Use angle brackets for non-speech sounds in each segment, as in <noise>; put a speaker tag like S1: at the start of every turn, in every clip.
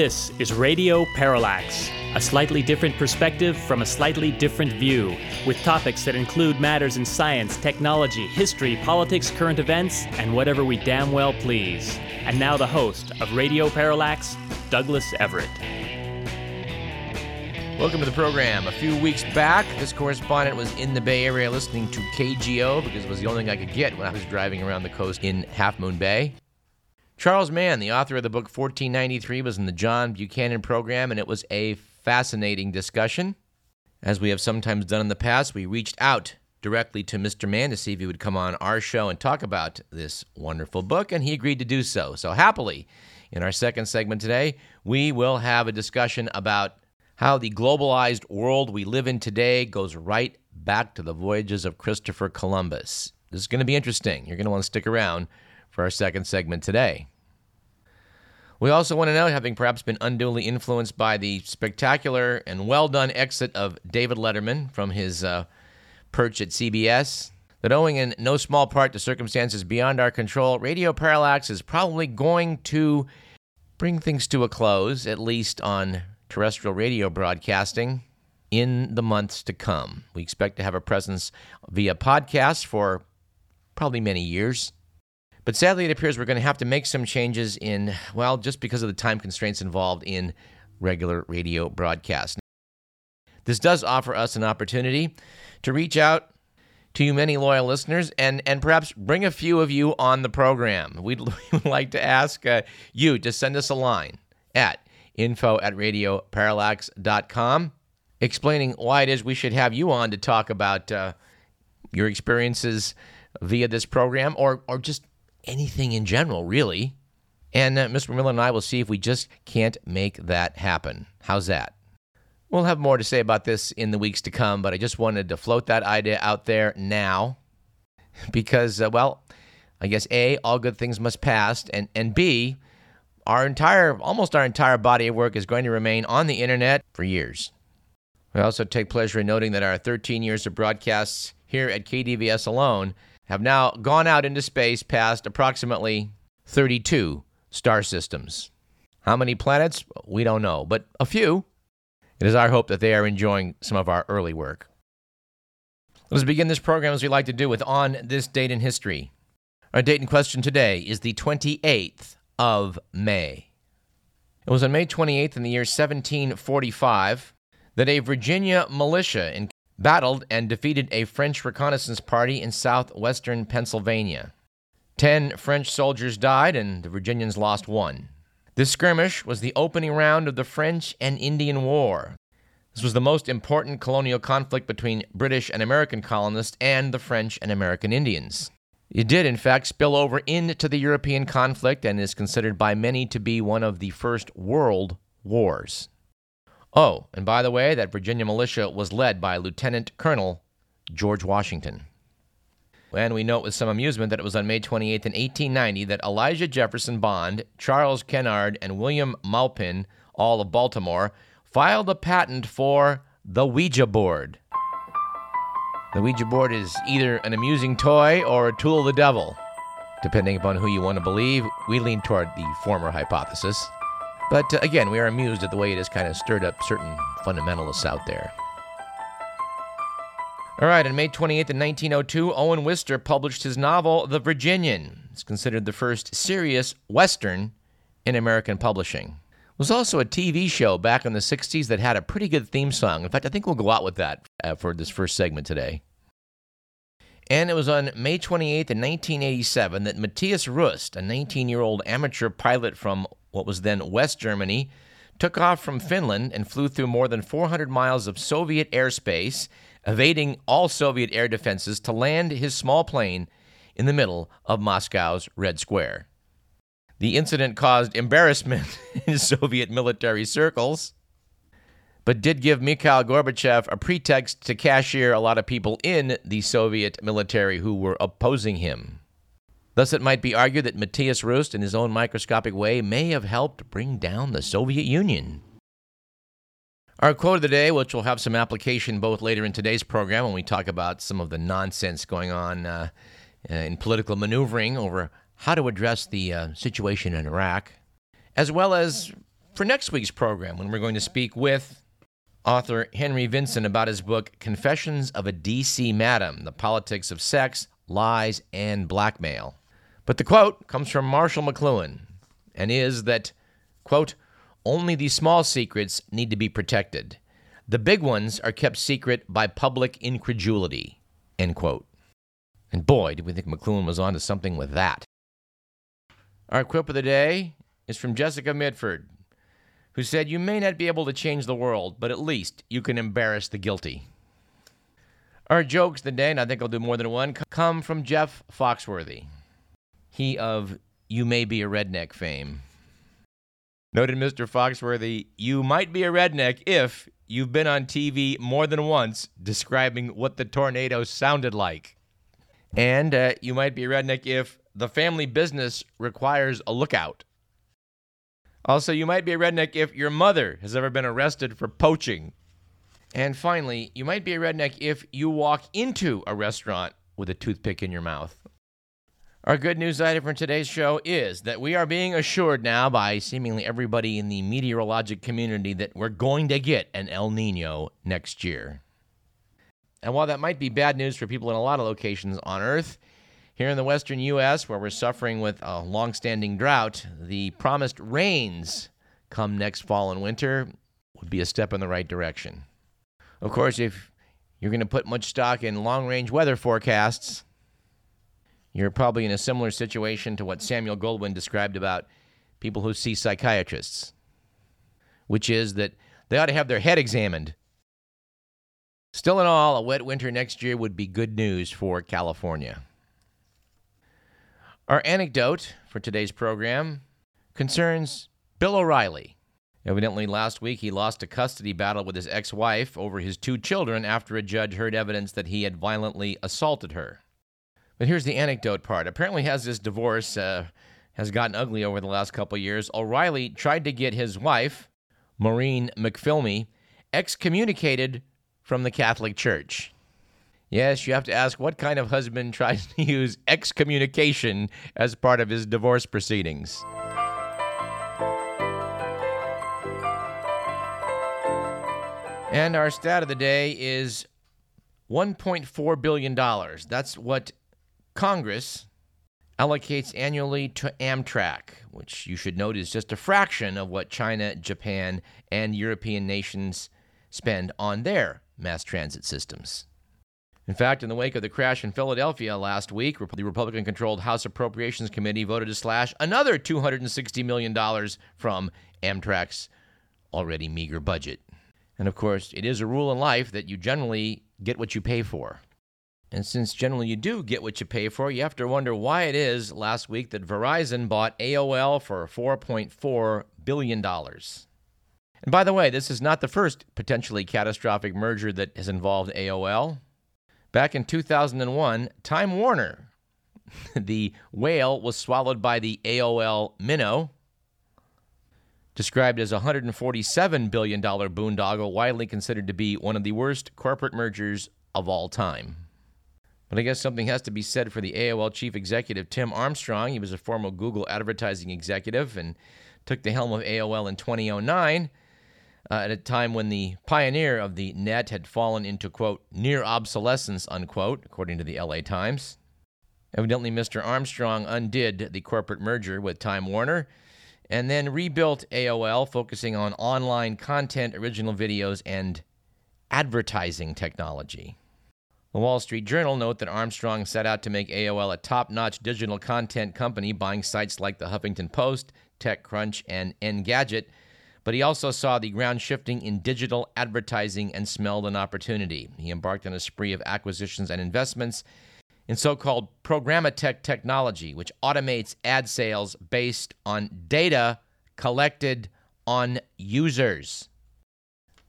S1: This is Radio Parallax, a slightly different perspective from a slightly different view, with topics that include matters in science, technology, history, politics, current events, and whatever we damn well please. And now the host of Radio Parallax, Douglas Everett.
S2: Welcome to the program. A few weeks back, this correspondent was in the Bay Area listening to KGO because it was the only thing I could get when I was driving around the coast in Half Moon Bay. Charles Mann, the author of the book 1493, was in the John Buchanan program, and it was a fascinating discussion. As we have sometimes done in the past, we reached out directly to Mr. Mann to see if he would come on our show and talk about this wonderful book, and he agreed to do so. So, happily, in our second segment today, we will have a discussion about how the globalized world we live in today goes right back to the voyages of Christopher Columbus. This is going to be interesting. You're going to want to stick around for our second segment today. We also want to know, having perhaps been unduly influenced by the spectacular and well done exit of David Letterman from his uh, perch at CBS, that owing in no small part to circumstances beyond our control, Radio Parallax is probably going to bring things to a close, at least on terrestrial radio broadcasting, in the months to come. We expect to have a presence via podcast for probably many years. But sadly, it appears we're going to have to make some changes in, well, just because of the time constraints involved in regular radio broadcast. This does offer us an opportunity to reach out to you many loyal listeners and, and perhaps bring a few of you on the program. We'd, <laughs> we'd like to ask uh, you to send us a line at info at radioparallax.com explaining why it is we should have you on to talk about uh, your experiences via this program or, or just anything in general, really. And uh, Mr. Miller and I will see if we just can't make that happen. How's that? We'll have more to say about this in the weeks to come, but I just wanted to float that idea out there now <laughs> because, uh, well, I guess A, all good things must pass, and, and B, our entire, almost our entire body of work is going to remain on the internet for years. We also take pleasure in noting that our 13 years of broadcasts here at KDVS alone have now gone out into space past approximately 32 star systems. How many planets? We don't know, but a few. It is our hope that they are enjoying some of our early work. Let's begin this program as we like to do with On This Date in History. Our date in question today is the 28th of May. It was on May 28th in the year 1745 that a Virginia militia in battled and defeated a French reconnaissance party in southwestern Pennsylvania. Ten French soldiers died, and the Virginians lost one. This skirmish was the opening round of the French and Indian War. This was the most important colonial conflict between British and American colonists and the French and American Indians. It did, in fact, spill over into the European conflict and is considered by many to be one of the first world wars. Oh, and by the way, that Virginia militia was led by Lieutenant Colonel George Washington. And we note with some amusement that it was on May 28th in 1890, that Elijah Jefferson Bond, Charles Kennard, and William Maupin, all of Baltimore, filed a patent for the Ouija board. The Ouija board is either an amusing toy or a tool of the devil. Depending upon who you want to believe, we lean toward the former hypothesis. But uh, again, we are amused at the way it has kind of stirred up certain fundamentalists out there. All right, on May 28th, in 1902, Owen Wister published his novel, The Virginian. It's considered the first serious Western in American publishing. Was also a TV show back in the 60s that had a pretty good theme song. In fact, I think we'll go out with that uh, for this first segment today. And it was on May 28th, in 1987, that Matthias Rust, a 19 year old amateur pilot from what was then West Germany, took off from Finland and flew through more than 400 miles of Soviet airspace, evading all Soviet air defenses to land his small plane in the middle of Moscow's Red Square. The incident caused embarrassment <laughs> in Soviet military circles, but did give Mikhail Gorbachev a pretext to cashier a lot of people in the Soviet military who were opposing him. Thus, it might be argued that Matthias Rust, in his own microscopic way, may have helped bring down the Soviet Union. Our quote of the day, which will have some application both later in today's program when we talk about some of the nonsense going on uh, uh, in political maneuvering over how to address the uh, situation in Iraq, as well as for next week's program when we're going to speak with author Henry Vinson about his book Confessions of a DC Madam The Politics of Sex, Lies, and Blackmail. But the quote comes from Marshall McLuhan and is that, quote, only the small secrets need to be protected. The big ones are kept secret by public incredulity, end quote. And boy, did we think McLuhan was onto something with that. Our quip of the day is from Jessica Mitford, who said, You may not be able to change the world, but at least you can embarrass the guilty. Our jokes today, and I think I'll do more than one, come from Jeff Foxworthy. He of You May Be a Redneck fame. Noted Mr. Foxworthy, you might be a redneck if you've been on TV more than once describing what the tornado sounded like. And uh, you might be a redneck if the family business requires a lookout. Also, you might be a redneck if your mother has ever been arrested for poaching. And finally, you might be a redneck if you walk into a restaurant with a toothpick in your mouth. Our good news item for today's show is that we are being assured now by seemingly everybody in the meteorologic community that we're going to get an El Nino next year. And while that might be bad news for people in a lot of locations on Earth, here in the western U.S., where we're suffering with a long-standing drought, the promised rains come next fall and winter would be a step in the right direction. Of course, if you're going to put much stock in long-range weather forecasts, you're probably in a similar situation to what Samuel Goldwyn described about people who see psychiatrists, which is that they ought to have their head examined Still in all, a wet winter next year would be good news for California. Our anecdote for today's program concerns Bill O'Reilly. Evidently, last week he lost a custody battle with his ex wife over his two children after a judge heard evidence that he had violently assaulted her. But here's the anecdote part. Apparently, as this divorce uh, has gotten ugly over the last couple years, O'Reilly tried to get his wife, Maureen McPhilmy, excommunicated from the Catholic Church. Yes, you have to ask what kind of husband <laughs> tries to use excommunication as part of his divorce proceedings. And our stat of the day is $1.4 billion. That's what Congress allocates annually to Amtrak, which you should note is just a fraction of what China, Japan, and European nations spend on their mass transit systems. In fact, in the wake of the crash in Philadelphia last week, the Republican controlled House Appropriations Committee voted to slash another $260 million from Amtrak's already meager budget. And of course, it is a rule in life that you generally get what you pay for. And since generally you do get what you pay for, you have to wonder why it is last week that Verizon bought AOL for $4.4 billion. And by the way, this is not the first potentially catastrophic merger that has involved AOL. Back in 2001, Time Warner, <laughs> the whale was swallowed by the AOL minnow, described as a $147 billion boondoggle, widely considered to be one of the worst corporate mergers of all time. But I guess something has to be said for the AOL chief executive, Tim Armstrong. He was a former Google advertising executive and took the helm of AOL in 2009 uh, at a time when the pioneer of the net had fallen into, quote, near obsolescence, unquote, according to the LA Times. Evidently, Mr. Armstrong undid the corporate merger with Time Warner and then rebuilt AOL, focusing on online content, original videos, and advertising technology. The Wall Street Journal note that Armstrong set out to make AOL a top-notch digital content company, buying sites like the Huffington Post, TechCrunch, and Engadget, but he also saw the ground shifting in digital advertising and smelled an opportunity. He embarked on a spree of acquisitions and investments in so called programmatic technology, which automates ad sales based on data collected on users.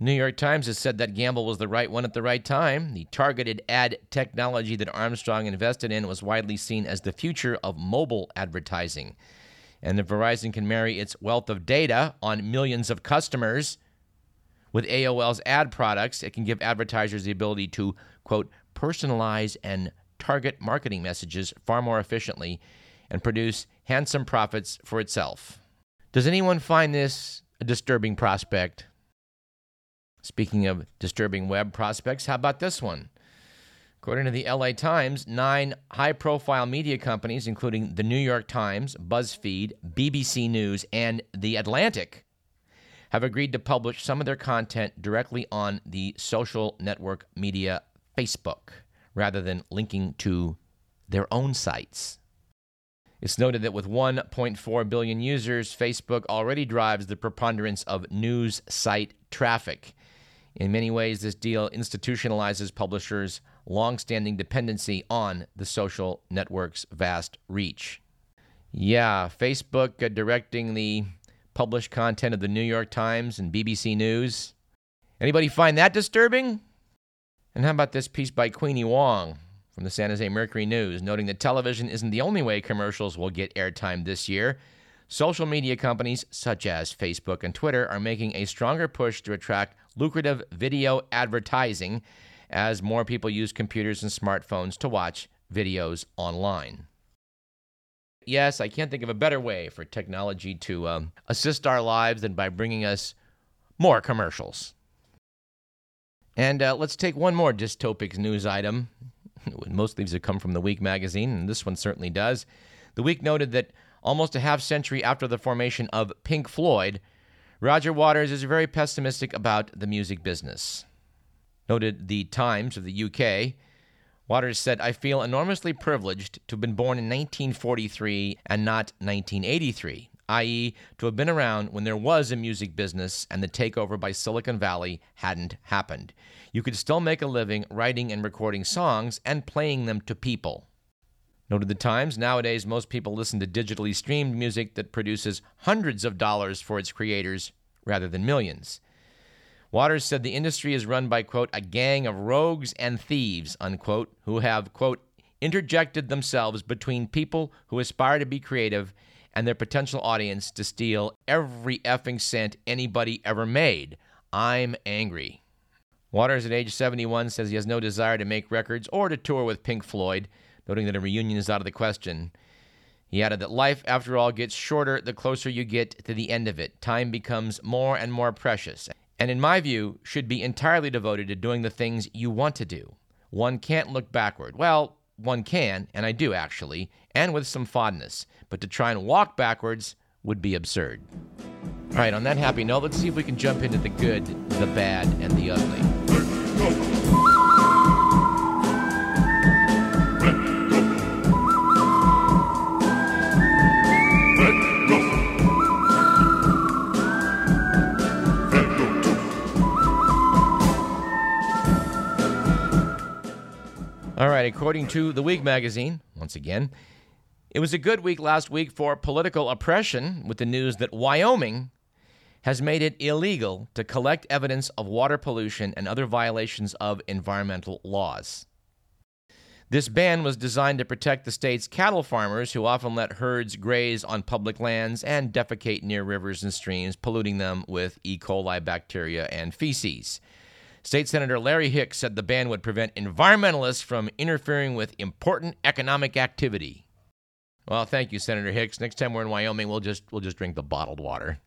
S2: New York Times has said that gamble was the right one at the right time. The targeted ad technology that Armstrong invested in was widely seen as the future of mobile advertising and if Verizon can marry its wealth of data on millions of customers with AOL's ad products, it can give advertisers the ability to, quote, personalize and target marketing messages far more efficiently and produce handsome profits for itself. Does anyone find this a disturbing prospect. Speaking of disturbing web prospects, how about this one? According to the LA Times, nine high profile media companies, including the New York Times, BuzzFeed, BBC News, and The Atlantic, have agreed to publish some of their content directly on the social network media Facebook rather than linking to their own sites. It's noted that with 1.4 billion users, Facebook already drives the preponderance of news site traffic. In many ways, this deal institutionalizes publishers' long-standing dependency on the social network's vast reach. Yeah, Facebook uh, directing the published content of the New York Times and BBC News. Anybody find that disturbing? And how about this piece by Queenie Wong from the San Jose Mercury News, noting that television isn't the only way commercials will get airtime this year. Social media companies such as Facebook and Twitter are making a stronger push to attract lucrative video advertising as more people use computers and smartphones to watch videos online. Yes, I can't think of a better way for technology to um, assist our lives than by bringing us more commercials. And uh, let's take one more dystopic news item. Most these have come from the Week magazine, and this one certainly does. The Week noted that almost a half century after the formation of Pink Floyd, Roger Waters is very pessimistic about the music business. Noted the Times of the UK, Waters said, I feel enormously privileged to have been born in 1943 and not 1983 i.e., to have been around when there was a music business and the takeover by Silicon Valley hadn't happened. You could still make a living writing and recording songs and playing them to people. Noted the Times, nowadays most people listen to digitally streamed music that produces hundreds of dollars for its creators rather than millions. Waters said the industry is run by, quote, a gang of rogues and thieves, unquote, who have, quote, interjected themselves between people who aspire to be creative and their potential audience to steal every effing cent anybody ever made. I'm angry. Waters, at age 71, says he has no desire to make records or to tour with Pink Floyd, noting that a reunion is out of the question. He added that life, after all, gets shorter the closer you get to the end of it. Time becomes more and more precious, and in my view, should be entirely devoted to doing the things you want to do. One can't look backward. Well, one can, and I do actually, and with some fondness. But to try and walk backwards would be absurd. All right, on that happy note, let's see if we can jump into the good, the bad, and the ugly. According to The Week magazine, once again, it was a good week last week for political oppression with the news that Wyoming has made it illegal to collect evidence of water pollution and other violations of environmental laws. This ban was designed to protect the state's cattle farmers who often let herds graze on public lands and defecate near rivers and streams, polluting them with E. coli bacteria and feces. State Senator Larry Hicks said the ban would prevent environmentalists from interfering with important economic activity. Well, thank you, Senator Hicks. Next time we're in Wyoming, we'll just we'll just drink the bottled water.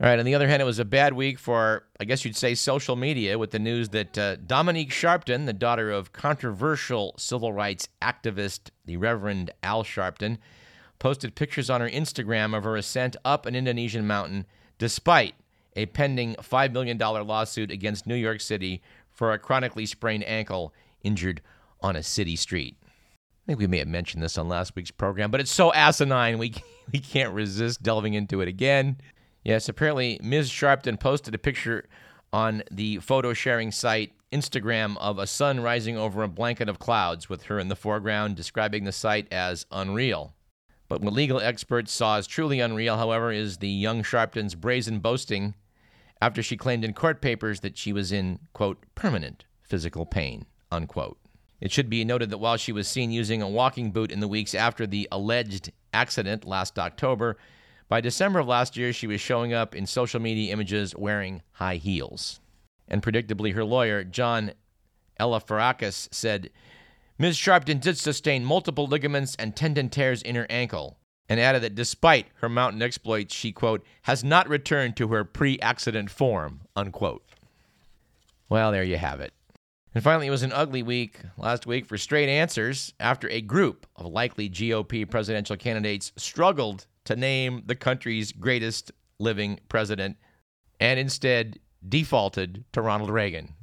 S2: All right. On the other hand, it was a bad week for, I guess you'd say, social media with the news that uh, Dominique Sharpton, the daughter of controversial civil rights activist, the Reverend Al Sharpton, posted pictures on her Instagram of her ascent up an Indonesian mountain despite a pending $5 million lawsuit against New York City for a chronically sprained ankle injured on a city street. I think we may have mentioned this on last week's program, but it's so asinine we, <laughs> we can't resist delving into it again. Yes, apparently Ms. Sharpton posted a picture on the photo sharing site Instagram of a sun rising over a blanket of clouds with her in the foreground, describing the sight as unreal. But what legal experts saw as truly unreal, however, is the young Sharpton's brazen boasting after she claimed in court papers that she was in, quote, permanent physical pain, unquote. It should be noted that while she was seen using a walking boot in the weeks after the alleged accident last October, by December of last year, she was showing up in social media images wearing high heels. And predictably, her lawyer, John Elefterakis, said Ms. Sharpton did sustain multiple ligaments and tendon tears in her ankle. And added that despite her mountain exploits, she, quote, has not returned to her pre accident form, unquote. Well, there you have it. And finally, it was an ugly week last week for straight answers after a group of likely GOP presidential candidates struggled to name the country's greatest living president and instead defaulted to Ronald Reagan.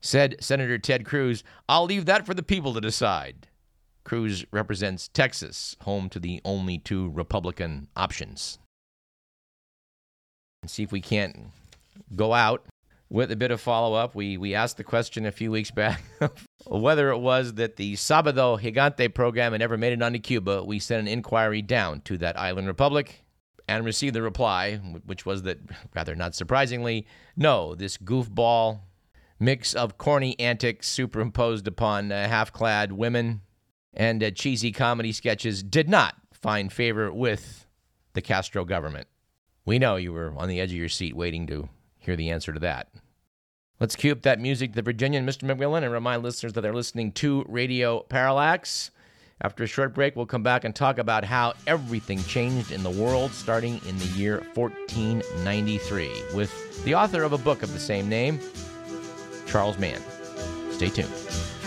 S2: Said Senator Ted Cruz, I'll leave that for the people to decide. Cruz represents Texas, home to the only two Republican options. And see if we can't go out with a bit of follow up. We, we asked the question a few weeks <laughs> back whether it was that the Sabado Gigante program had ever made it onto Cuba. We sent an inquiry down to that island republic and received the reply, which was that, rather not surprisingly, no, this goofball mix of corny antics superimposed upon uh, half clad women and uh, cheesy comedy sketches did not find favor with the Castro government. We know you were on the edge of your seat waiting to hear the answer to that. Let's cue up that music, the Virginian Mr. McMillan, and remind listeners that they're listening to Radio Parallax. After a short break, we'll come back and talk about how everything changed in the world starting in the year 1493 with the author of a book of the same name, Charles Mann. Stay tuned.